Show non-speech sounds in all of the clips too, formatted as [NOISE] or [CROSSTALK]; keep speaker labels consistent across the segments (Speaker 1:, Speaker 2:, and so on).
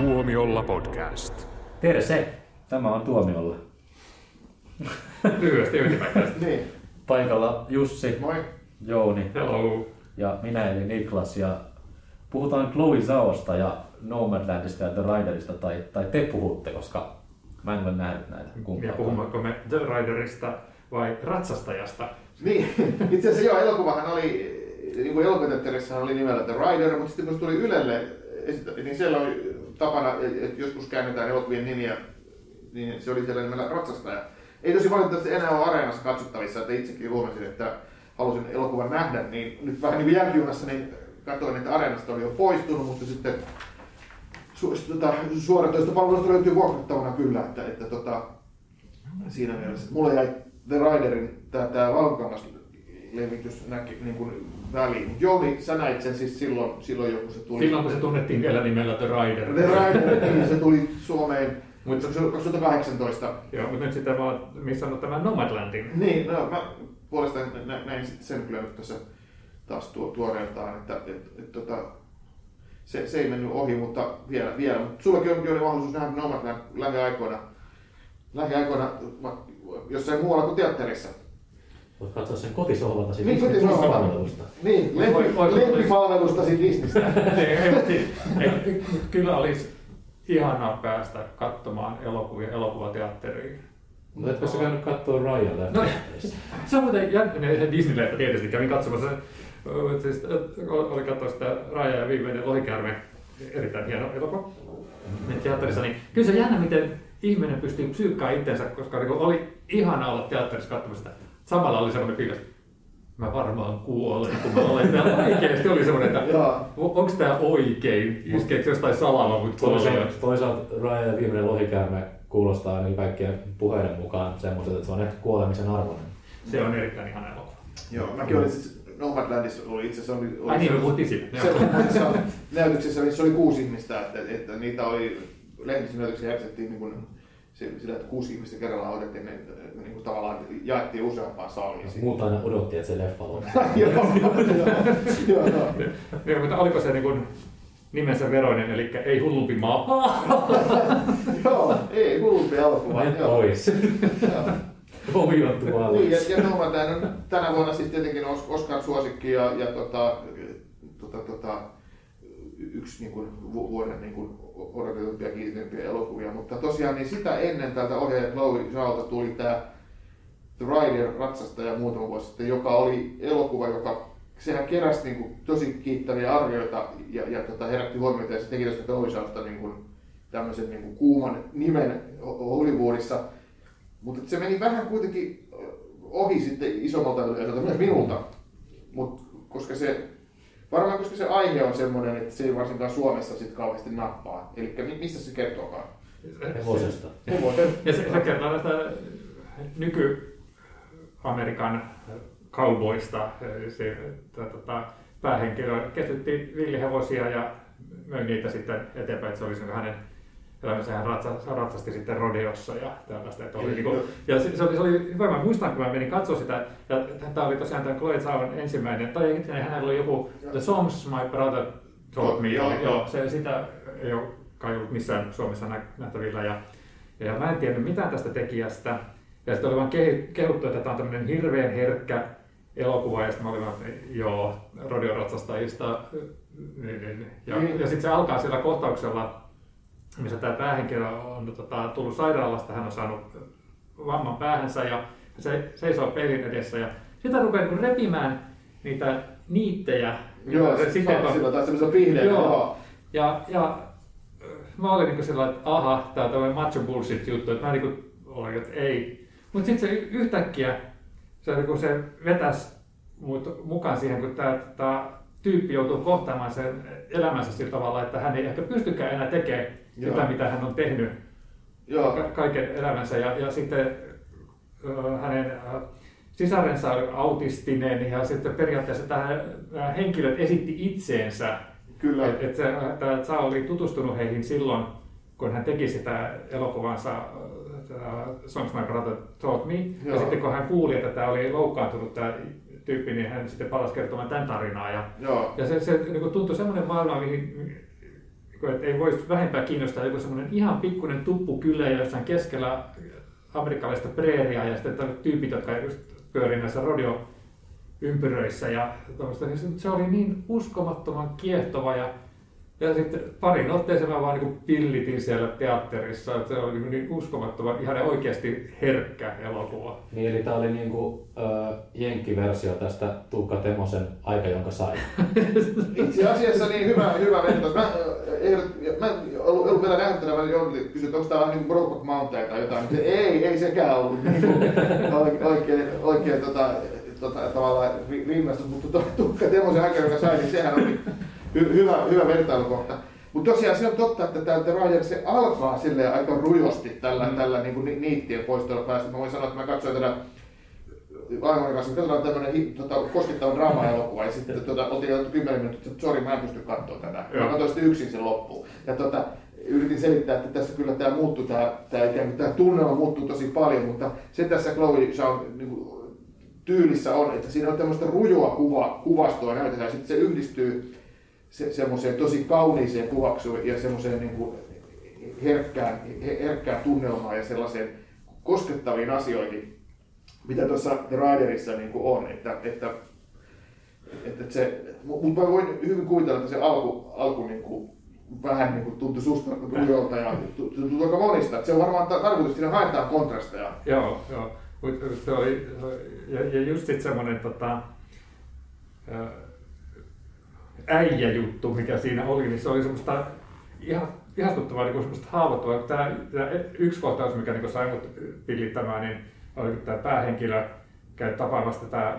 Speaker 1: Tuomiolla podcast.
Speaker 2: Terse! Tämä on Tuomiolla.
Speaker 3: Lyhyesti ytimekkäästi.
Speaker 4: Niin,
Speaker 2: Paikalla Jussi,
Speaker 4: moi.
Speaker 2: Jouni
Speaker 3: Hello.
Speaker 2: ja minä eli Niklas. Ja puhutaan Chloe Zaosta ja Nomadlandista ja The Riderista, tai, tai te puhutte, koska mä en ole nähnyt näitä
Speaker 3: Ja
Speaker 2: kumpaakaan.
Speaker 3: puhummeko me The Riderista vai ratsastajasta?
Speaker 4: Niin, itse asiassa joo, elokuvahan oli, niin kuin oli nimellä The Rider, mutta sitten kun se tuli Ylelle, niin siellä oli tapana, että joskus käännetään elokuvien nimiä, niin se oli siellä nimellä Ratsastaja. Ei tosi valitettavasti enää ole areenassa katsottavissa, että itsekin huomasin, että halusin elokuvan nähdä, niin nyt vähän niin jälkijunassa niin katsoin, että areenasta oli jo poistunut, mutta sitten tota, suoratoista palvelusta löytyy vuokrattavana kyllä, että, että tota, siinä mielessä. Mulla jäi The Riderin tää valkokangas levitys näki niin kuin väliin. Jouni, sä näit sen siis silloin, silloin joku se tuli.
Speaker 3: Silloin kun se tunnettiin vielä nimellä The Rider.
Speaker 4: The Rider, niin se tuli Suomeen
Speaker 3: Mutta-
Speaker 4: se oli 2018.
Speaker 3: Joo, mutta nyt sitten vaan missannut tämän Nomadlandin.
Speaker 4: Niin, no mä puolestaan nä- näin sitten sen kyllä nyt tässä taas tuo, tuoreeltaan, että et, et, et, tota, se, se ei mennyt ohi, mutta vielä. vielä. Mut sullakin on oli mahdollisuus nähdä Nomadland lähiaikoina, lähiaikoina jossain muualla kuin teatterissa.
Speaker 2: Voit katsoa sen kotisohvalta
Speaker 4: Niin, kotisohvalta.
Speaker 2: palvelusta.
Speaker 4: Niin, lempipalvelustasi Disneystä. [LAUGHS]
Speaker 3: ei, kyllä olisi ihanaa päästä katsomaan elokuvia elokuvateatteriin.
Speaker 2: Mutta etkö sä käynyt katsoa Ryan
Speaker 3: No, se on muuten jännittäinen Disney-leffa tietysti. Kävin katsomassa, siis, oli katsoa sitä Raja ja viimeinen lohikäärme, erittäin hieno elokuva nyt teatterissa, niin kyllä se jännä, miten ihminen pystyy psyykkaamaan itsensä, koska niin oli ihana olla teatterissa katsomassa sitä. Samalla oli semmoinen fiilis, että mä varmaan kuolen, kun mä olen täällä oikeasti oli semmoinen, että
Speaker 4: Joo.
Speaker 3: onko tämä oikein, iskeekö jostain salalla mut
Speaker 2: Toisaalta, toisaalta Ryan ja viimeinen lohikäärme kuulostaa ainakin kaikkien puheiden mukaan semmoiselta, että se on ehkä kuolemisen arvoinen.
Speaker 3: Se on erittäin ihana elokuva.
Speaker 4: Joo, mäkin olin siis Nomadlandissa, oli itse asiassa oli, oli
Speaker 3: Ai niin, me
Speaker 4: se-
Speaker 3: puhuttiin siitä.
Speaker 4: se, se näytöksessä, missä oli kuusi ihmistä, että, että niitä oli, lehdistönäytöksiä järjestettiin niin kuin, se- sillä, että kuusi ihmistä kerrallaan otettiin, ne niin kuin tavallaan jaettiin useampaan saliin.
Speaker 2: Muut aina odotti, että se leffa loppuu. [LAUGHS]
Speaker 4: joo, joo, joo, [LAUGHS]
Speaker 3: oliko se niin kuin nimensä veroinen, eli ei hullumpi maa? [LAUGHS]
Speaker 4: Joo, ei hullumpi elokuva.
Speaker 2: Mene
Speaker 4: joo.
Speaker 2: pois.
Speaker 4: Joo.
Speaker 2: Omiottu
Speaker 4: Niin, ja, ja on tänä vuonna siis tietenkin Os- Oscar suosikki ja, ja tota, tota, tota, yksi niin kuin, vu- vuoden niin kuin, odotetumpia kiitetyimpiä elokuvia. Mutta tosiaan niin sitä ennen tältä ohjaaja Chloe Zhaolta tuli tämä The Rider ratsastaja muutama vuosi sitten, joka oli elokuva, joka sehän keräsi niin kuin, tosi kiittäviä arvioita ja, ja tota, herätti huomiota ja se teki tästä Chloe niin kuin, tämmöisen niin kuin, kuuman nimen Hollywoodissa. Mutta se meni vähän kuitenkin ohi sitten isommalta yleisöltä, myös minulta. Mut, koska se, varmaan koska se aihe on semmoinen, että se ei varsinkaan Suomessa sit kauheasti nappaa. Eli mistä se kertookaan?
Speaker 2: Hevosesta.
Speaker 3: Ja se, se kertoo tästä nyky-Amerikan cowboista. Se, että, tota, päähenkilö kesytti villihevosia ja möi niitä sitten eteenpäin, että se olisi niin hänen elämänsä. Hän ratsa, ratsasti sitten rodeossa ja tällaista. Että oli, niin kuin, ja se, se, oli, se oli hyvä, mä muistan kun mä menin katsoa sitä, ja tämä oli tosiaan tämä Chloe Zhaon ensimmäinen, tai hetkinen, hänellä oli joku The Songs My Brother Told Me,
Speaker 4: Joo,
Speaker 3: oli,
Speaker 4: joo.
Speaker 3: se, sitä ei ole kai ollut missään Suomessa nä- nähtävillä. Ja, ja mä en tiennyt mitään tästä tekijästä. Ja sitten oli vaan kehuttu, että tämä on tämmöinen hirveän herkkä elokuva. Ja sitten mä olin vaan, joo, radioratsastajista. Niin, niin. Ja,
Speaker 4: Mm.
Speaker 3: ja sitten se alkaa sillä kohtauksella, missä tämä päähenkilö on tota, tullut sairaalasta. Hän on saanut vamman päähänsä ja se seisoo peilin edessä. Ja sitä rupeaa niin repimään niitä niittejä.
Speaker 4: Joo, se
Speaker 3: Sitten on-
Speaker 4: taas semmoisella.
Speaker 3: Joo.
Speaker 4: Joo.
Speaker 3: ja, ja mä olin niinku sillä että aha, tää on tämmöinen macho bullshit juttu, että mä niinku olin, että ei. Mutta sitten se yhtäkkiä, se, niinku se vetäs mut mukaan siihen, kun tämä tää tyyppi joutuu kohtaamaan sen elämänsä sillä tavalla, että hän ei ehkä pystykään enää tekemään
Speaker 4: Joo.
Speaker 3: sitä, mitä hän on tehnyt
Speaker 4: Joo.
Speaker 3: ka- kaiken elämänsä. Ja, ja sitten ö, hänen ö, sisarensa oli autistinen ja sitten periaatteessa tämä nämä henkilöt esitti itseensä.
Speaker 4: Kyllä.
Speaker 3: Et, et se, tämä Zhao oli tutustunut heihin silloin, kun hän teki sitä elokuvansa äh, Songs My Brother Taught Me. Ja
Speaker 4: Joo.
Speaker 3: sitten kun hän kuuli, että tämä oli loukkaantunut tämä tyyppi, niin hän sitten palasi kertomaan tämän tarinaa. Ja,
Speaker 4: Joo.
Speaker 3: ja se, se niin tuntui semmoinen maailma, mihin että ei voisi vähempää kiinnostaa joku semmoinen ihan pikkuinen tuppukylä jossain keskellä amerikkalaista preeriaa ja sitten tyypit, jotka just pyörii näissä rodeo ympyröissä ja niin se oli niin uskomattoman kiehtova ja ja sitten parin otteeseen mä vaan niin pillitin siellä teatterissa, että se oli niin, niin uskomattoman ihan oikeasti herkkä elokuva.
Speaker 2: Niin, eli tämä oli niin kuin, äh, jenkkiversio tästä Tuukka Temosen Aika, jonka sai. [LAUGHS]
Speaker 4: Itse asiassa niin hyvä, hyvä vertaus. Mä, ei, mä en ollut, ollut vielä nähnyt tätä, mä joudun kysyä, että onko tämä vähän niin kuin Brokeback Mountain tai jotain. Ei, ei sekään ollut [LAUGHS] niin kuin, oikein, oikein tota, tota, tavallaan rinnastus, mutta Tuukka Temosen Aika, jonka sai, niin sehän oli hy, hyvä, hyvä vertailukohta. Mutta tosiaan se on totta, että tämä The Rider, se alkaa sille aika rujosti tällä, mm. tällä niin kuin niittien poistolla päästä. Mä voin sanoa, että mä katsoin tätä Aivan kanssa, katsotaan tämmöinen tota, koskettava draama-elokuva ja sitten tota, oltiin jo 10 minuuttia, että sori mä en pysty katsoa tätä. Joo. Mä katsoin sitten yksin sen loppuun. Ja tota, yritin selittää, että tässä kyllä tämä muuttuu, tämä, tämä, ikään kuin, tämä tunnelma muuttuu tosi paljon, mutta se tässä Chloe Shawn niin kuin, tyylissä on, että siinä on tämmöistä rujoa kuva, kuvastoa näytetään, ja sitten se yhdistyy se, semmoiseen tosi kauniiseen kuvaksuun ja semmoiseen niin kuin herkkään, herkkään tunnelmaan ja sellaiseen koskettaviin asioihin, mitä tuossa The Riderissa niin kuin on. Että, että, että se, mutta voin hyvin kuvitella, että se alku, alku niin kuin vähän niin kuin tuntui susta rujolta ja tuntui aika monista. Että se on varmaan tarkoitus, siinä haetaan kontrasteja.
Speaker 3: Joo, joo. Ja, ja just sitten semmoinen tota, äijäjuttu, mikä siinä oli, niin se oli semmoista ihan ihastuttavaa, niin semmoista haavoittavaa. Tämä, tämä yksi kohtaus, mikä niin sai mut pillittämään, niin oli tämä päähenkilö käy tapaamassa tätä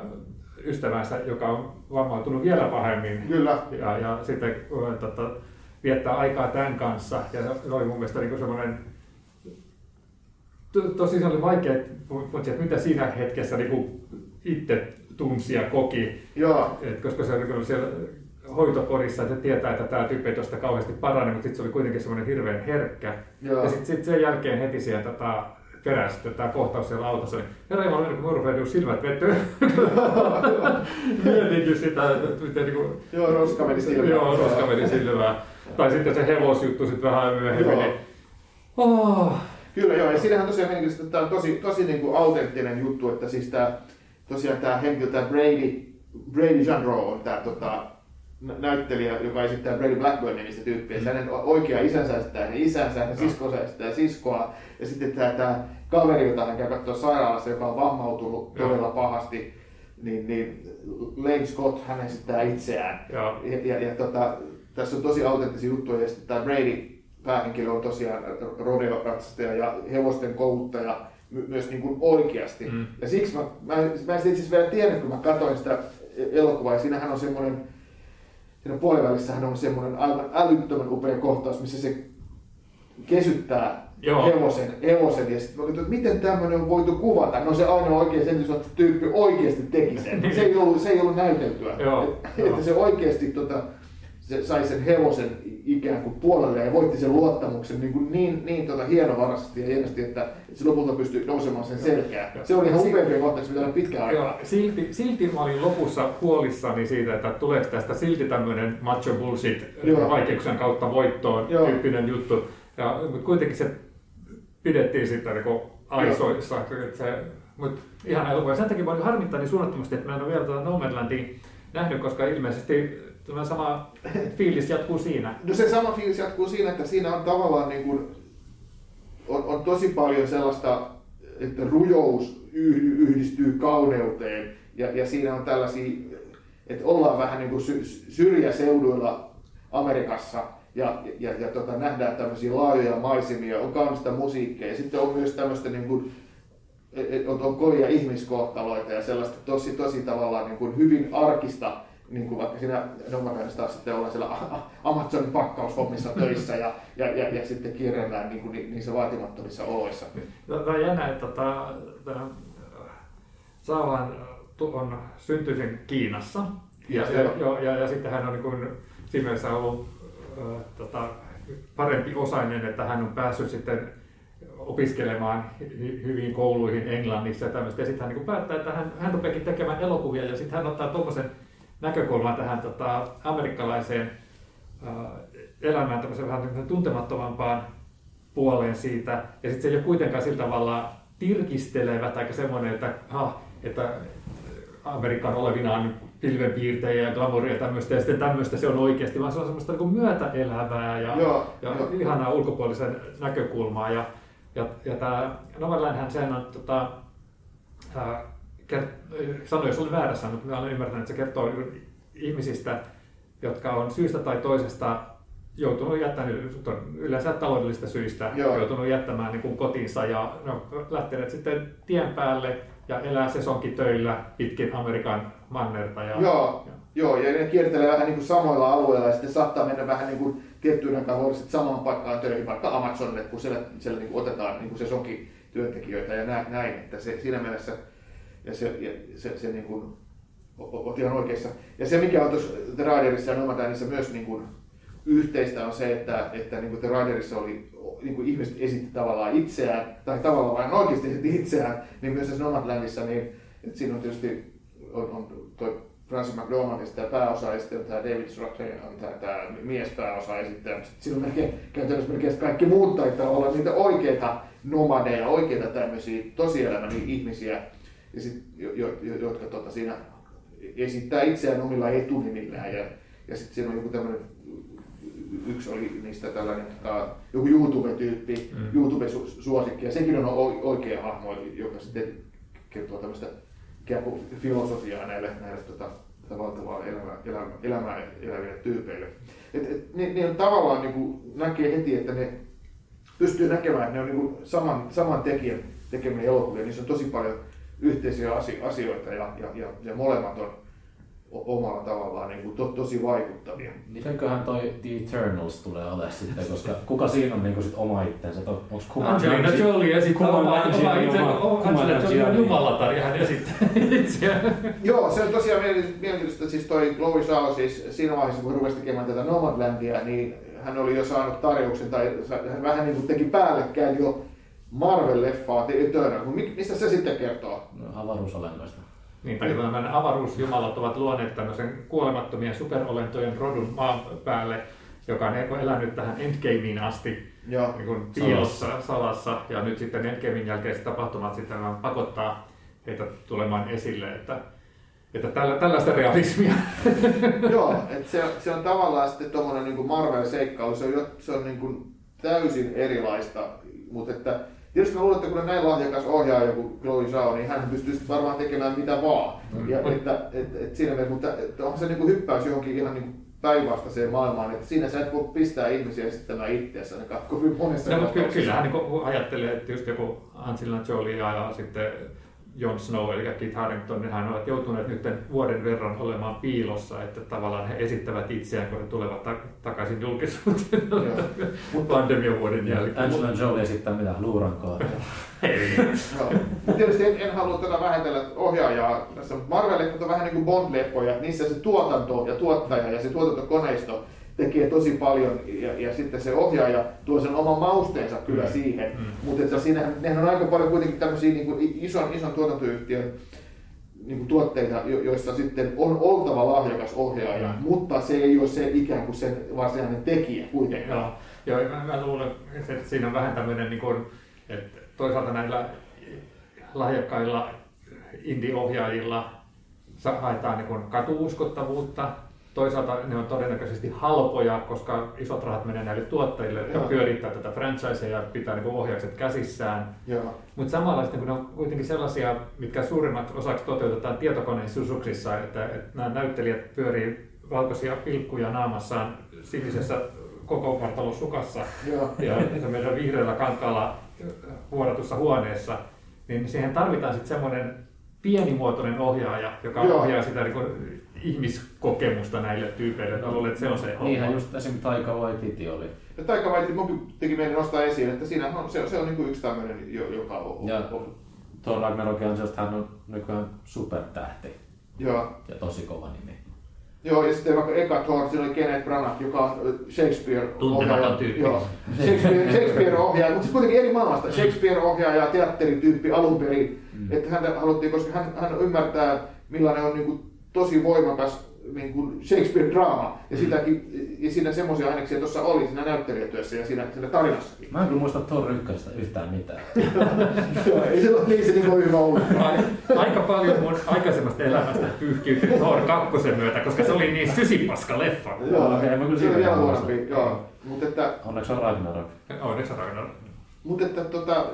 Speaker 3: ystävänsä, joka on vammautunut vielä pahemmin.
Speaker 4: Kyllä.
Speaker 3: Ja, ja sitten tota, viettää aikaa tämän kanssa. Ja se oli mun mielestä niin semmoinen tosi se oli vaikea, että mitä siinä hetkessä niin itse tunsi ja koki.
Speaker 4: Joo.
Speaker 3: Et koska se oli siellä hoitokorissa, että tietää, että tämä tyyppi ei tuosta kauheasti parane, mutta sitten se oli kuitenkin semmoinen hirveän herkkä. Joo. Ja sitten sit sen jälkeen heti sieltä tota, perässä tämä kohtaus siellä autossa, niin herra Jumala, kun minun rupeaa silmät vetyä. [LAUGHS] Mietinkin sitä, että miten niin kuin...
Speaker 4: Joo, roska meni silmään.
Speaker 3: Joo, roska meni silmään. tai sitten se hevosjuttu sitten vähän myöhemmin. Joo. Niin... Oh.
Speaker 4: Kyllä joo, ja siinähän tosiaan henkilöstä, että tämä on tosi, tosi niin kuin autenttinen juttu, että siis tämä, tosiaan tämä henkilö, tämä Brady, Brady Jean on tämä tota, näyttelijä, joka esittää Brady Blackburn nimistä tyyppiä. Mm. Hänen oikea isänsä esittää hänen isänsä, hänen siskonsa esittää siskoa. Ja sitten tämä, tämä kaveri, jota hän käy katsoa sairaalassa, joka on vammautunut Joo. todella pahasti, niin, niin Lane Scott, hän esittää itseään. Ja, ja, ja tota, tässä on tosi autenttisia juttuja. Ja sitten tämä Brady päähenkilö on tosiaan rodeo-ratsastaja ja hevosten kouluttaja my, myös niin kuin oikeasti. Mm. Ja siksi mä, mä, mä en itse asiassa vielä tiennyt, kun mä katsoin sitä elokuvaa, ja siinähän on semmoinen siinä puolivälissähän on semmoinen aivan älyttömän upea kohtaus, missä se kesyttää Joo. hevosen, hevosen ja sitten että miten tämmöinen on voitu kuvata. No se ainoa oikein sen, että tyyppi oikeasti teki sen. [LAUGHS] Se ei ollut, se ei ollut näyteltyä.
Speaker 3: Joo,
Speaker 4: että, että se oikeasti tota, se sai sen hevosen ikään kuin puolelle ja voitti sen luottamuksen niin, kuin niin, niin tota hienovaraisesti ja hienosti, että, että se lopulta pystyi nousemaan sen selkeä. Se oli ihan upeimpia kohtauksia, mitä pitkään aikaa.
Speaker 3: Silti, silti mä olin lopussa huolissani siitä, että tuleeko tästä silti tämmöinen macho bullshit vaikeuksien kautta voittoon Joo. tyyppinen juttu. Ja, mutta kuitenkin se pidettiin sitten niin aisoissa. Että se, mutta ihan elokuva. Sen takia mä olin harmittani suunnattomasti, että mä en ole vielä tuota Nomadlandia nähnyt, koska ilmeisesti Tämä sama fiilis jatkuu siinä.
Speaker 4: No se sama fiilis jatkuu siinä, että siinä on tavallaan niin kuin, on, on tosi paljon sellaista, että rujous yhdistyy kauneuteen. Ja, ja siinä on tällaisia, että ollaan vähän niin kuin syrjäseuduilla Amerikassa. Ja, ja, ja tota, nähdään tämmöisiä laajoja maisemia, on kaunista musiikkia. Ja sitten on myös tämmöistä niin kuin, e, e, on, on kovia ihmiskohtaloita ja sellaista tosi, tosi tavallaan niin kuin hyvin arkista niin kuin vaikka siinä Nomadlandissa taas sitten ollaan siellä Amazonin pakkaushommissa töissä ja, ja, ja, ja sitten kierrellään niin kuin niissä vaatimattomissa oloissa.
Speaker 3: Tämä on jännä, että tota, Saalan on syntyisin Kiinassa ja, ja, ja, ja, ja sitten hän on niin kuin, siinä mielessä ollut äh, tota, parempi osainen, että hän on päässyt sitten opiskelemaan hy- hyviin kouluihin Englannissa ja tämmöistä. Ja sitten hän niin päättää, että hän, hän rupeakin tekemään elokuvia ja sitten hän ottaa tuommoisen näkökulman tähän tota, amerikkalaiseen äh, elämään tämmöisen vähän tuntemattomampaan puoleen siitä. Ja sitten se ei ole kuitenkaan sillä tavalla tirkistelevä tai semmoinen, että, ha, että Amerikan olevinaan pilvenpiirtejä ja glamouria ja tämmöistä, ja sitten tämmöistä se on oikeasti, vaan se on semmoista niin myötäelävää ja,
Speaker 4: Joo,
Speaker 3: ja
Speaker 4: joo.
Speaker 3: ihanaa ulkopuolisen näkökulmaa. Ja, ja, ja tämä Novelandhän sehän on tota, ää, kert- sano jos olen väärässä, mutta minä olen ymmärtänyt, että se kertoo ihmisistä, jotka on syystä tai toisesta joutunut jättämään yleensä taloudellisista syistä
Speaker 4: Joo.
Speaker 3: joutunut jättämään niin kuin kotinsa ja ne on lähteneet sitten tien päälle ja elää sesonkitöillä pitkin Amerikan mannerta. Ja,
Speaker 4: Joo,
Speaker 3: ja,
Speaker 4: joo, ja ne kiertelee vähän niin kuin samoilla alueilla ja sitten saattaa mennä vähän niin kuin tiettyyn aikaan vuodessa sitten samaan paikkaan töihin, vaikka Amazonille, kun siellä, siellä niin kuin otetaan niin kuin se sonki työntekijöitä ja nä- näin, että se, siinä mielessä ja se, ja se, se niin kuin, olet ihan oikeassa. Ja se mikä on tuossa The Riderissa ja Nomadanissa myös niin kuin yhteistä on se, että, että niin kuin The Riderissa oli, niin kuin ihmiset esitti tavallaan itseään, tai tavallaan vain oikeasti esitti itseään, niin myös tässä Nomadlandissa, niin että siinä on tietysti on, on toi Francis McDormandista tämä pääosa ja sitten tämä David Stratton on tämä, tämä miespääosa esittäjä. Sitten siinä on melkein, käytännössä melkein kaikki muut taitaa olla niitä oikeita nomadeja, oikeita tämmöisiä tosielämän ihmisiä, ja sit, jo, jo, jo- jotka tota, siinä esittää itseään omilla etunimillään. Ja, ja sitten siinä on joku tämmöinen, yksi oli niistä tällainen tota, joku YouTube-tyyppi,
Speaker 3: Mm.
Speaker 4: YouTube-suosikki, ja sekin on oikea hahmo, joka sitten kertoo tämmöistä filosofiaa näille, näille tota, valtavaa elämää, elämää, elämää eläville tyypeille. Et, et, ne, ne on tavallaan niin kuin, näkee heti, että ne pystyy näkemään, että ne on niin kuin saman, saman tekijän tekemiä elokuvia. Niissä on tosi paljon yhteisiä asio- asioita ja, ja, ja, ja molemmat on omalla tavallaan niin kuin to, tosi vaikuttavia.
Speaker 2: Mitenköhän toi The Eternals tulee olemaan sitten, koska kuka siinä on niinku sit oma itsensä? Kumail
Speaker 3: Angelina Jolie esittää
Speaker 2: oma-
Speaker 3: Angelina Jolie on jumalatar ja hän esittää [LAUGHS] itseään.
Speaker 4: Joo, se on tosiaan mielen- mielenkiintoista, siis toi Chloe Zhao siis siinä vaiheessa, kun hän rupesi tekemään tätä Nomadlandia, niin hän oli jo saanut tarjouksen, tai hän vähän niin kuin teki päällekkäin jo Marvel-leffaa The Eternal. Mistä se sitten kertoo?
Speaker 2: No, avaruusolennoista.
Speaker 3: Niin, tai nämä avaruusjumalat ovat luoneet tämmöisen kuolemattomien superolentojen rodun maan päälle, joka on elänyt tähän Endgameen asti
Speaker 4: Joo.
Speaker 3: niin kuin piilossa, salassa, ja nyt sitten Endgamein jälkeiset tapahtumat sitten pakottaa heitä tulemaan esille, että, että tällä, tällaista realismia. [LAUGHS]
Speaker 4: Joo, että se, se on tavallaan sitten tuommoinen niin Marvel-seikkailu, se on, se on niin kuin täysin erilaista, mutta että Tietysti mä luulen, että kun on näin lahjakas ohjaaja kuin Chloe Zhao, niin hän pystyy varmaan tekemään mitä vaan.
Speaker 3: Mm.
Speaker 4: Ja, että, et, et siinä mielessä, mutta että onhan se niin kuin hyppäys johonkin ihan niin kuin päinvastaiseen maailmaan, että siinä sä et voi pistää ihmisiä esittämään itseänsä ainakaan kovin monessa
Speaker 3: No, mutta ky-
Speaker 4: tapauksessa.
Speaker 3: kyllähän niin ajattelee, että just joku Angelina Jolie ja sitten Jon Snow eli Kit Harington, niin hän ovat joutuneet nyt vuoden verran olemaan piilossa, että tavallaan he esittävät itseään, kun he tulevat ta- takaisin julkisuuteen
Speaker 4: Mutta-
Speaker 3: pandemian vuoden jälkeen.
Speaker 2: Angelina Jolie esittää mitä? Luurankoa. [LAUGHS]
Speaker 4: Joo. Mut Tietysti en, en halua tätä vähätellä ohjaajaa tässä, mutta Marvel-leffat on vähän niin kuin Bond-leffoja, niissä se tuotanto ja tuottaja ja se tuotantokoneisto tekee tosi paljon ja, ja sitten se ohjaaja tuo sen oman mausteensa kyllä
Speaker 3: Mm.
Speaker 4: siihen.
Speaker 3: Mm.
Speaker 4: Mutta että siinähän, nehän on aika paljon kuitenkin tämmöisiä niin kuin ison, ison tuotantoyhtiön niin kuin tuotteita, jo- joissa sitten on oltava lahjakas ohjaaja,
Speaker 3: Mm.
Speaker 4: mutta se ei ole se ikään kuin sen varsinainen tekijä kuitenkaan.
Speaker 3: Joo, joo mä, mä luulen, että siinä on vähän tämmöinen, niin kuin, että toisaalta näillä lahjakkailla indie-ohjaajilla haetaan niin katuuskottavuutta, toisaalta ne on todennäköisesti halpoja, koska isot rahat menee näille tuottajille, jotka
Speaker 4: Joo.
Speaker 3: pyörittää tätä franchisea ja pitää niin ohjaukset käsissään. Mutta samalla sitten, kun ne on kuitenkin sellaisia, mitkä suurimmat osaksi toteutetaan tietokoneen susuksissa, että, että nämä näyttelijät pyörii valkoisia pilkkuja naamassaan sinisessä koko vartalon sukassa
Speaker 4: Joo.
Speaker 3: ja meidän vihreällä kankaalla vuodatussa huoneessa, niin siihen tarvitaan sitten semmoinen pienimuotoinen ohjaaja, joka
Speaker 4: Joo.
Speaker 3: ohjaa sitä niin kuin ihmiskokemusta näille tyypeille. Mä luulen, että se on se homma.
Speaker 2: Niinhän just esim. Taika Waititi oli.
Speaker 4: Ja Taika Waititi munkin teki mieli nostaa esiin, että siinä on, se, on- se on niin kuin yksi tämmöinen, jo- joka on,
Speaker 2: Ja-
Speaker 4: on,
Speaker 2: Thor Ragnarokin ansiosta hän on nykyään supertähti
Speaker 4: joo.
Speaker 2: ja tosi kova nimi.
Speaker 4: Joo, ja sitten vaikka eka Thor, siinä oli Kenneth Branagh, joka on Shakespeare
Speaker 3: Tuntematon tyyppi.
Speaker 4: Joo, Shakespeare, [LAUGHS] Shakespeare ohjaaja, mutta siis kuitenkin eri maailmasta. Shakespeare ohjaaja, teatterityyppi alun perin.
Speaker 2: Mm.
Speaker 4: Että häntä haluttiin, koska hän, hän ymmärtää, millainen on niin kuin, tosi voimakas niin kuin Shakespeare-draama. Ja, sitäkin, ja siinä semmoisia aineksia tuossa oli siinä näyttelijätyössä ja siinä, siinä tarinassakin.
Speaker 2: Mä en kyllä muista Thor 1 yhtään mitään. [LAUGHS]
Speaker 4: Joo, ei se ole niin se niin hyvä ollut.
Speaker 3: Ai- Aika paljon mun aikaisemmasta elämästä pyyhkiytyi Thor 2 myötä, koska se oli niin sysipaska leffa.
Speaker 4: Joo,
Speaker 2: okei, mä kyllä
Speaker 4: on
Speaker 2: siitä
Speaker 4: vielä huonompi. Joo. Mutta että,
Speaker 2: Onneksi on Ragnarok.
Speaker 3: Onneksi Ragnarok.
Speaker 4: mutta että tota,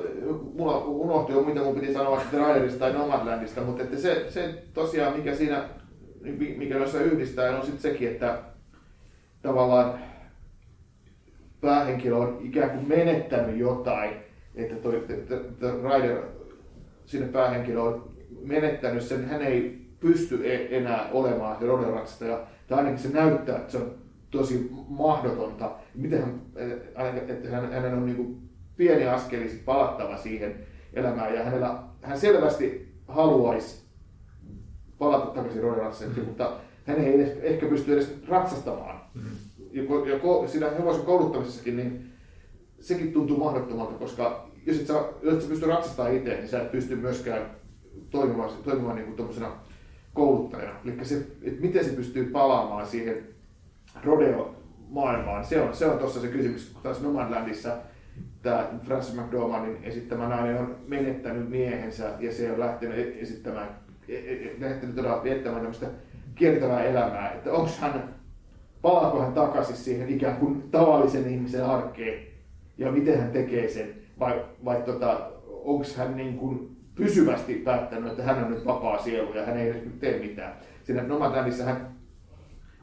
Speaker 4: mulla unohtui jo, mitä mun piti sanoa sitten Riderista tai Nomadlandista, mutta että se, se tosiaan, mikä siinä, mikä noissa yhdistää, on sitten sekin, että tavallaan päähenkilö on ikään kuin menettänyt jotain, että toi Rider, sinne päähenkilö on menettänyt sen, hän ei pysty e- enää olemaan se roderatsastaja, tai ainakin se näyttää, että se on tosi mahdotonta. Miten hän, että hän, hänen on niin pieni askeli palattava siihen elämään, ja hänellä, hän selvästi haluaisi palata takaisin roderatsastajaksi, mutta hän ei edes, ehkä pysty edes ratsastamaan. Ja, ko- ja ko- siinä hevosen kouluttamisessakin, niin sekin tuntuu mahdottomalta, koska jos et sä, jos et sä pysty ratsastamaan itse, niin sä et pysty myöskään toimimaan, toimimaan niin kuin kouluttajana. Eli se, että miten se pystyy palaamaan siihen rodeo-maailmaan, se on, se on tuossa se kysymys. Kun taas Nomadlandissa tämä Francis McDormandin esittämä nainen on menettänyt miehensä ja se on lähtenyt esittämään, lähtenyt todella viettämään tämmöistä kiertävää elämää. Että onko hän, palaako hän takaisin siihen ikään kuin tavallisen ihmisen arkeen ja miten hän tekee sen, vai, vai tota, onko hän niin kuin pysyvästi päättänyt, että hän on nyt vapaa sielu ja hän ei nyt tee mitään. Siinä Nomadlandissa hän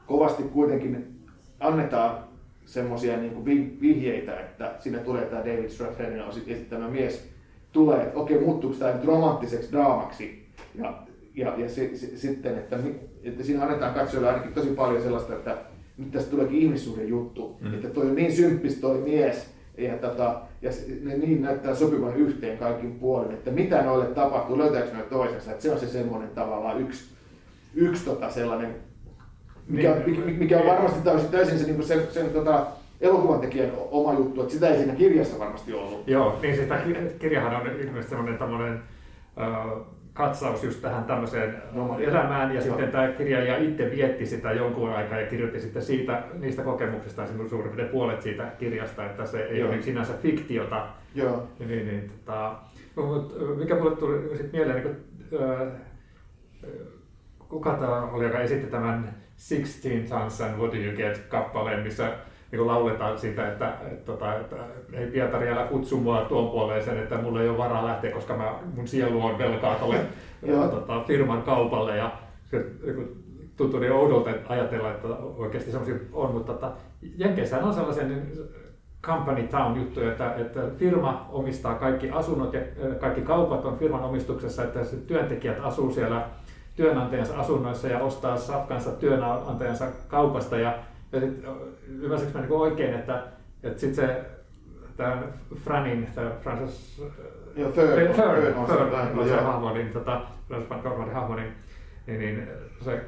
Speaker 4: kovasti kuitenkin annetaan semmoisia niin kuin vihjeitä, että sinne tulee tämä David Strathairnin esittämä mies, tulee, että okei, muuttuuko tämä nyt romanttiseksi draamaksi, ja, ja, ja se, se, sitten, että, että siinä annetaan katsojille ainakin tosi paljon sellaista, että nyt tästä tuleekin ihmissuuden juttu, mm. että toi on niin symppis toi mies, ja, tota, ja ne niin näyttää sopivan yhteen kaikin puolin, että mitä noille tapahtuu, löytääkö ne toisensa, että se on se semmoinen tavallaan yksi, yksi tota sellainen mikä,
Speaker 3: Niin.
Speaker 4: mikä, mikä on varmasti täysin, täysin se, niin sen, sen tota, elokuvan tekijän oma juttu, että sitä ei siinä kirjassa varmasti ollut.
Speaker 3: Joo, niin siis tämä kir- kirjahan on ilmeisesti semmoinen tämmöinen äh, katsaus just tähän tämmöiseen
Speaker 4: No,
Speaker 3: elämään, ja sitten tämä kirjailija itse vietti sitä jonkun aikaa ja kirjoitti sitten siitä, niistä kokemuksista suurin piirtein puolet siitä kirjasta, että se ei
Speaker 4: Joo.
Speaker 3: ole sinänsä fiktiota,
Speaker 4: Joo.
Speaker 3: niin, niin, niin tota, mut, mikä mulle tuli sit mieleen, niin kun, äh, kuka tämä oli, joka esitti tämän 16 Tons and What Do You Get kappaleen, missä niin kuin lauletaan siitä, että, että, että, että ei Pietari älä kutsu mua tuon puoleeseen, että mulla ei ole varaa lähteä, koska mä, mun sielu on velkaa tuolle [LAUGHS] tota, firman kaupalle. Ja se niin tuntuu niin oudolta että ajatella, että oikeasti semmoisia on, mutta tota, Jenkeissähän on sellaisen niin company town juttuja, että, että firma omistaa kaikki asunnot ja kaikki kaupat on firman omistuksessa, että se työntekijät asuu siellä työnantajansa asunnoissa ja ostaa safkansa työnantajansa kaupasta. Ja, ja sit, ö, ymmärsinkö mä niin oikein, että, että sitten se tämän Franin, tämä Francis
Speaker 4: Joo, Third.
Speaker 3: Third,
Speaker 4: on se
Speaker 3: on se hahmo, niin tota, Francis Dormanin hahmo, niin, niin, niin se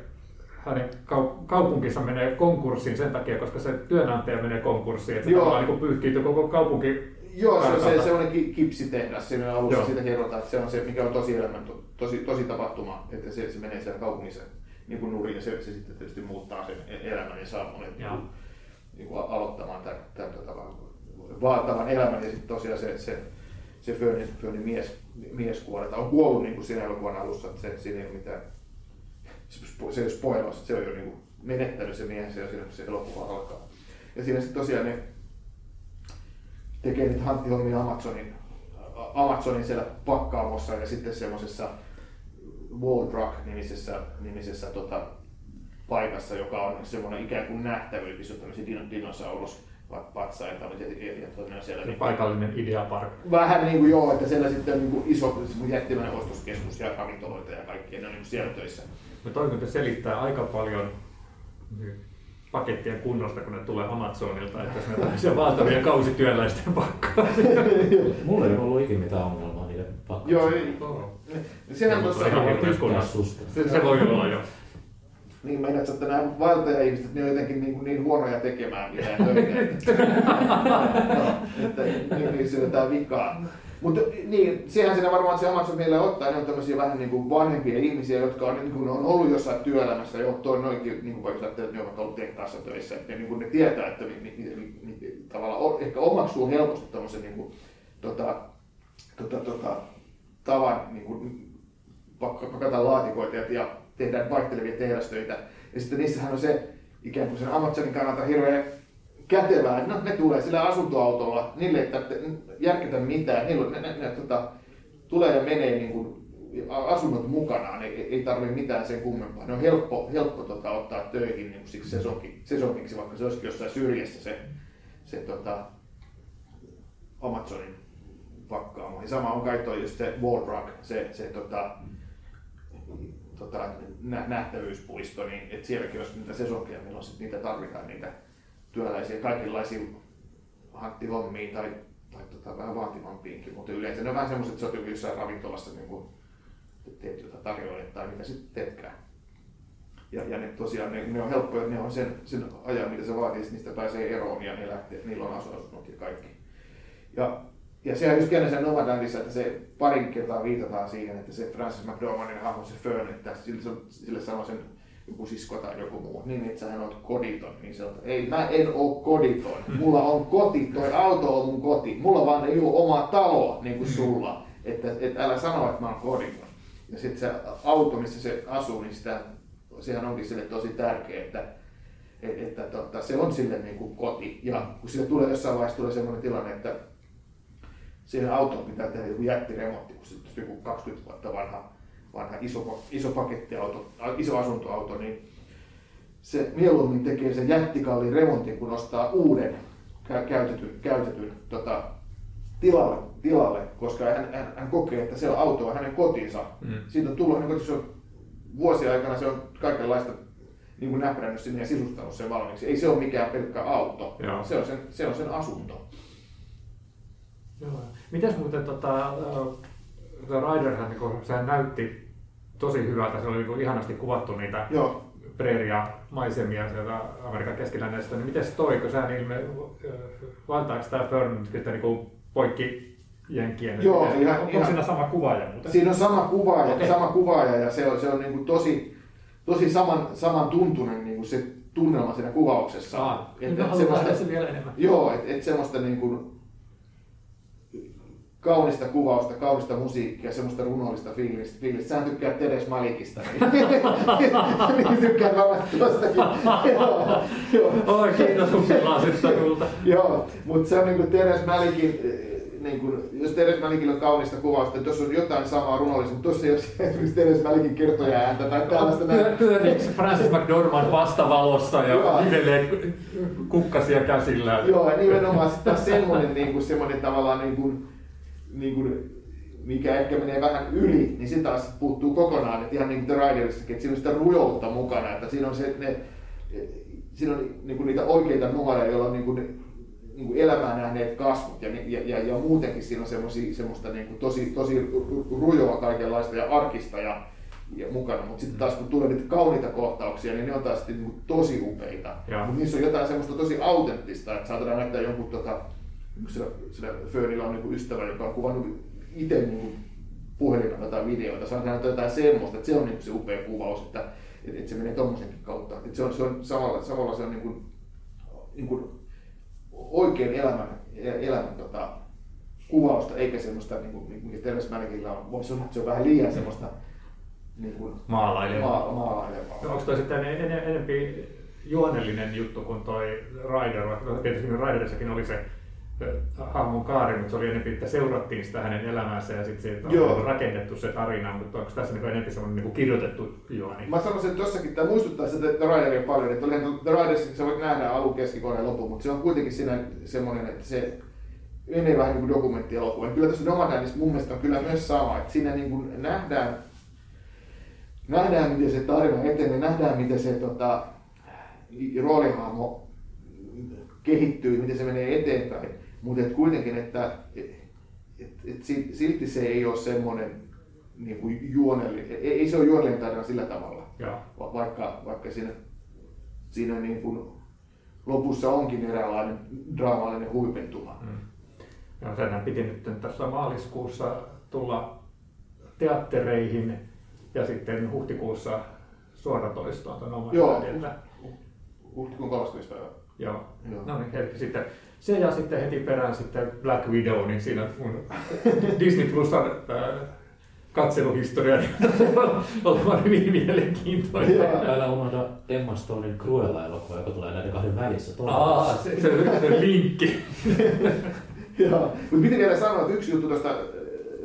Speaker 3: hänen kau- kaupunkinsa menee konkurssiin sen takia, koska se työnantaja menee konkurssiin, että se
Speaker 4: Joo.
Speaker 3: tavallaan niin pyyhkiytyy koko kaupunki
Speaker 4: Joo, se on se, ki- kipsitehdas siinä alussa,
Speaker 3: Joo.
Speaker 4: siitä kerrotaan, että se on se, mikä on tosi elämän, to- tosi, tosi tapahtuma, että se, se menee siellä kaupungissa niin kuin nurin ja se, se sitten tietysti muuttaa sen elämän ja saa monet niin kuin, niin kuin aloittamaan tämän, tämän tota, vaativan elämän ja sitten tosiaan se, se, se Fernin, Fernin mies, mies kuoletaan. On kuollut niin kuin siinä elokuvan alussa, että se, siinä ei ole mitään, se, se ei ole spoilaus, se on jo niin kuin menettänyt se miehensä jo siinä, kun se elokuva alkaa. Ja siinä sitten tosiaan ne tekee niitä hanttihommia Amazonin, Amazonin siellä pakkaamossa ja sitten semmoisessa Wall Rock-nimisessä nimisessä, tota, paikassa, joka on semmoinen ikään kuin nähtävyys, missä on tämmöisiä dino- dinosaurus-patsaita ja, ja, ja on siellä
Speaker 3: se
Speaker 4: niin,
Speaker 3: paikallinen ideapark.
Speaker 4: vähän niin kuin joo, että siellä sitten on niin kuin iso jättimäinen ostoskeskus ja ravintoloita ja kaikkea, ne on niin kuin siellä töissä.
Speaker 3: Me toiminta selittää aika paljon niin, pakettien kunnosta, kun ne tulee Amazonilta, että jos ne tämmöisiä valtavia kausityöläisten pakkaa. [LAUGHS]
Speaker 2: Mulla ei ollut ikinä mitään ongelmaa pakkaamiseen.
Speaker 4: joo, ei, sehän
Speaker 2: tykkään
Speaker 3: kunnossa.
Speaker 2: susta.
Speaker 3: Se, se voi olla jo.
Speaker 4: Niin meinaat, että nämä vaeltaja-ihmiset ne on jotenkin niin, niin huonoja tekemään mitään töitä. että, [LAUGHS] no, että niin, niin se on jotain vikaa. Mutta niin, sehän siinä varmaan se Amazon meillä ottaa, ne on tämmöisiä vähän niin kuin vanhempia ihmisiä, jotka on, niin kuin, on ollut jossain työelämässä jo, toi noinkin, niin kuin vaikka että ne ovat ollut tehtaassa töissä, että ne, niin kuin ne tietää, että niin, niin, niin, niin, tavallaan ehkä omaksuu helposti tämmöisen niin kuin, tota, tota, tota, tavan niin kuin, pakata laatikoita ja, tehdään vaihtelevia tehdastöitä. Ja sitten niissähän on se ikään kuin sen Amazonin kannalta hirveän kätevää, no ne tulee sillä asuntoautolla, niille ei tarvitse järketä mitään, niillä ne, ne, ne, tota, tulee ja menee niin kuin asunnot mukanaan, ei, ei tarvitse mitään sen kummempaa. Ne on helppo, helppo tota, ottaa töihin niin siksi sesonki, sesonkiksi, vaikka se olisikin jossain syrjässä se, se tota, Amazonin pakkaamo. Ja sama on kai toi just se Wallrock, se, se tota, tota, nähtävyyspuisto, niin että sielläkin olisi niitä sesonkeja, milloin sit niitä tarvitaan, niitä työläisiä, kaikenlaisia hanttihommiin tai, tai tota, vähän vaativampiinkin, mutta yleensä ne on vähän semmoiset, että sä jossain ravintolassa niin kuin, teet jotain tarjoilijat tai mitä sitten teetkään. Ja, ja ne tosiaan, ne, ne on helppoja, ne on sen, sen ajan, mitä se vaatii, niistä pääsee eroon ja ne lähtee, niillä on asunnot ja kaikki. Ja, ja se on just jännä sen Nomadlandissa, että se parin kertaa viitataan siihen, että se Francis McDormandin hahmo, se Fern, että sille, sille sanoo sen joku sisko tai joku muu, niin että sähän oot koditon, niin se on, ei mä en oo koditon, mulla on koti, toi auto on mun koti, mulla vaan ei ole oma talo niin kuin sulla, että, että älä sano, että mä oon koditon. Ja sitten se auto, missä se asuu, niin sitä, sehän onkin sille tosi tärkeä, että, että, että totta, se on sille niin kuin koti. Ja kun sille tulee jossain vaiheessa tulee sellainen tilanne, että siihen autoon pitää tehdä joku jättiremontti, kun on joku 20 vuotta vanha vanha iso, iso pakettiauto, iso asuntoauto, niin se mieluummin tekee sen jättikalliin remontin, kun ostaa uuden käytetyn, käytetyn tota, tilalle, tilalle, koska hän, hän, hän, kokee, että se auto on hänen kotinsa. Mm. Siitä on tullut, niin se on vuosien aikana se on kaikenlaista niin kuin näprännyt sinne ja sisustanut sen valmiiksi. Ei se ole mikään pelkkä auto, se on sen, se on sen asunto.
Speaker 3: Joo. Mitäs muuten tota, The Riderhän, niin sehän näytti tosi hyvältä, se oli niin ihanasti kuvattu niitä Joo. preeria maisemia sieltä Amerikan keskilänneestä, niin miten toi, kun sä niin me, valtaako tämä Fern sitten niin poikki jenkkien?
Speaker 4: Joo,
Speaker 3: on,
Speaker 4: ihan,
Speaker 3: onko
Speaker 4: ihan,
Speaker 3: siinä sama kuvaaja muuten?
Speaker 4: Siinä on sama kuvaaja, okay. sama kuvaaja ja se on, se on niin kuin tosi, tosi saman, saman tuntunen niin kuin se tunnelma siinä kuvauksessa.
Speaker 3: Ah, et, et semmoista, se vielä enemmän.
Speaker 4: Joo, että et semmoista niin kuin, kaunista kuvausta, kaunista musiikkia, semmoista runollista fiilistä. fiilistä. Sä tykkää Teres Malikista, niin, [LAUGHS] niin tykkään varmasti tuostakin.
Speaker 3: Oi, kiitos sun
Speaker 4: Joo, mutta se on niinku Teres Malikin, niin kuin, jos Teres Malikilla on kaunista kuvausta, että tuossa on jotain samaa runollista, mutta tuossa ei ole esimerkiksi Teres Malikin kertoja ääntä tai tällaista.
Speaker 3: Pyöriikö Francis McDormand vastavalossa ja nivelee kukkasia käsillä?
Speaker 4: Joo, ja nimenomaan sitten semmoinen, niin kuin, semmoinen tavallaan niin kuin, niin kuin, mikä ehkä menee vähän yli, niin sitä taas puuttuu kokonaan, että ihan niin kuin The Riderissakin, että siinä on sitä rujoutta mukana, että siinä on, se, ne, siinä on niin kuin niitä oikeita nuoria, joilla on niin kuin, niin kuin elämää nähneet kasvot ja, ja, ja, ja muutenkin siinä on semmoista niin kuin tosi, tosi rujoa kaikenlaista ja arkista ja, ja mukana, mutta sitten taas kun tulee niitä kauniita kohtauksia, niin ne on taas niin kuin tosi upeita. Mutta niissä on jotain semmoista tosi autenttista, että saadaan näyttää jonkun tota, sillä, sillä Fernillä on niin ystävä, joka on kuvannut itse niin puhelimella tai videoita, se on jotain semmoista, että se on niin se upea kuvaus, että, että, että se menee tuommoisenkin kautta. Että se on, se on samalla, samalla se on niin kuin, niin kuin oikein elämän, elämän tota, kuvausta, eikä semmoista, niin kuin, mikä Terves Mälkillä on, voisi sanoa, että se on vähän liian semmoista niin kuin,
Speaker 3: maalailevaa.
Speaker 4: Ma- maalailevaa.
Speaker 3: Onko toi sitten en, enempi juonellinen juttu kuin toi Rider, tietysti Riderissakin oli se hahmon kaari, mutta se oli enemmän, että seurattiin sitä hänen elämäänsä ja sitten on Joo. rakennettu se tarina, mutta onko tässä niin enemmän semmoinen niin kirjoitettu juoni?
Speaker 4: Mä sanoisin, että tossakin tämä muistuttaa sitä The Rideria paljon, että olihan The Riderissa sä voit nähdä alun, keskikoneen lopun, mutta se on kuitenkin siinä semmoinen, että se menee vähän niin kuin dokumenttielokuva. Kyllä tässä Nomadlandissa mun mielestä on kyllä myös sama, että siinä niin kuin nähdään, nähdään, miten se tarina etenee, nähdään, miten se tota, roolihahmo kehittyy, miten se menee eteenpäin. Mutta et kuitenkin, että et, et silti se ei ole semmoinen niin kuin juonellinen, ei, ei se ole juonellinen tarina sillä tavalla. Va- vaikka, vaikka siinä, siinä niin kuin lopussa onkin eräänlainen draamallinen huipentuma.
Speaker 3: Mm. Joo, senhän piti nyt tässä maaliskuussa tulla teattereihin ja sitten huhtikuussa suoratoistoon
Speaker 4: Joo. Huhtikuun 30. päivä.
Speaker 3: Joo.
Speaker 4: Joo.
Speaker 3: No niin, eli sitten se ja sitten heti perään sitten Black Widow, niin siinä mun [LAUGHS] Disney Plusan äh, katseluhistoria niin [LAUGHS] olevan hyvin mielenkiintoinen.
Speaker 4: Joo.
Speaker 2: Älä unohda Emma Stonein Cruella-elokuva, joka tulee näiden kahden välissä.
Speaker 3: Aa, se, se, se linkki. [LAUGHS]
Speaker 4: Joo, mutta piti vielä sanoa, että yksi juttu tuosta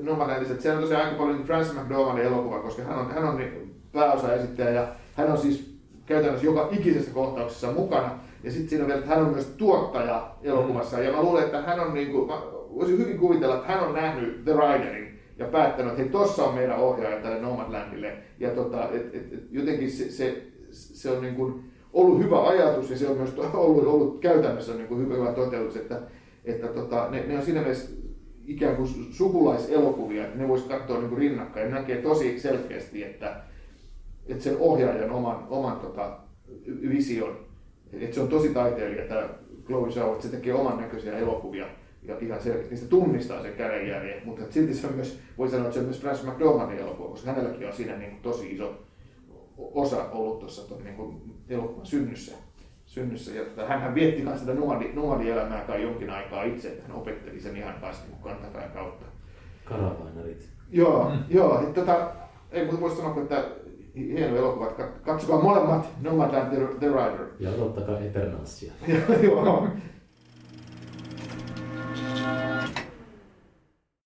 Speaker 4: Nomadlandista, että siellä on tosiaan aika paljon Francis McDormandin elokuva, koska hän on, hän on niin pääosaesittäjä ja hän on siis käytännössä joka ikisessä kohtauksessa mukana. Ja sitten siinä on vielä, että hän on myös tuottaja elokuvassa. Ja mä luulen, että hän on, niin kuin, mä voisin hyvin kuvitella, että hän on nähnyt The Riderin ja päättänyt, että hei, tossa on meidän ohjaaja tälle Nomadlandille. Ja tota, et, et, et, jotenkin se, se, se on niin kuin ollut hyvä ajatus ja se on myös ollut, ollut käytännössä niin kuin hyvä, hyvä toteutus, että, että tota, ne, ne on siinä mielessä ikään kuin sukulaiselokuvia, että ne voisi katsoa niin kuin rinnakkain ja näkee tosi selkeästi, että, että sen ohjaajan oman, oman tota, vision, että se on tosi taiteilija tämä Chloe Zhao, että se tekee oman näköisiä elokuvia ja ihan selkeästi niistä tunnistaa sen kädenjäljen, mutta silti se on myös, voi sanoa, että se on myös Francis McDormandin elokuva, koska hänelläkin on siinä niin kuin tosi iso osa ollut tuossa niin kuin elokuvan synnyssä. synnyssä. Ja tota, hänhän vietti myös sitä nomadi, nomadielämää kai jonkin aikaa itse, että hän opetteli sen ihan kanssa niin kantapään kautta.
Speaker 2: Karavainarit.
Speaker 4: Joo, mm. joo. Et, tota, ei muuta voisi sanoa, että hieno elokuva. Kat- Katsokaa molemmat Nomadland The, The Rider.
Speaker 2: Ja odottakaa Eternalsia. [LAUGHS]
Speaker 4: joo,